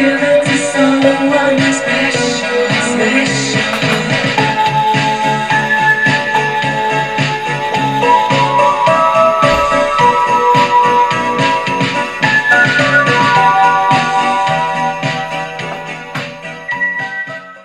yeah.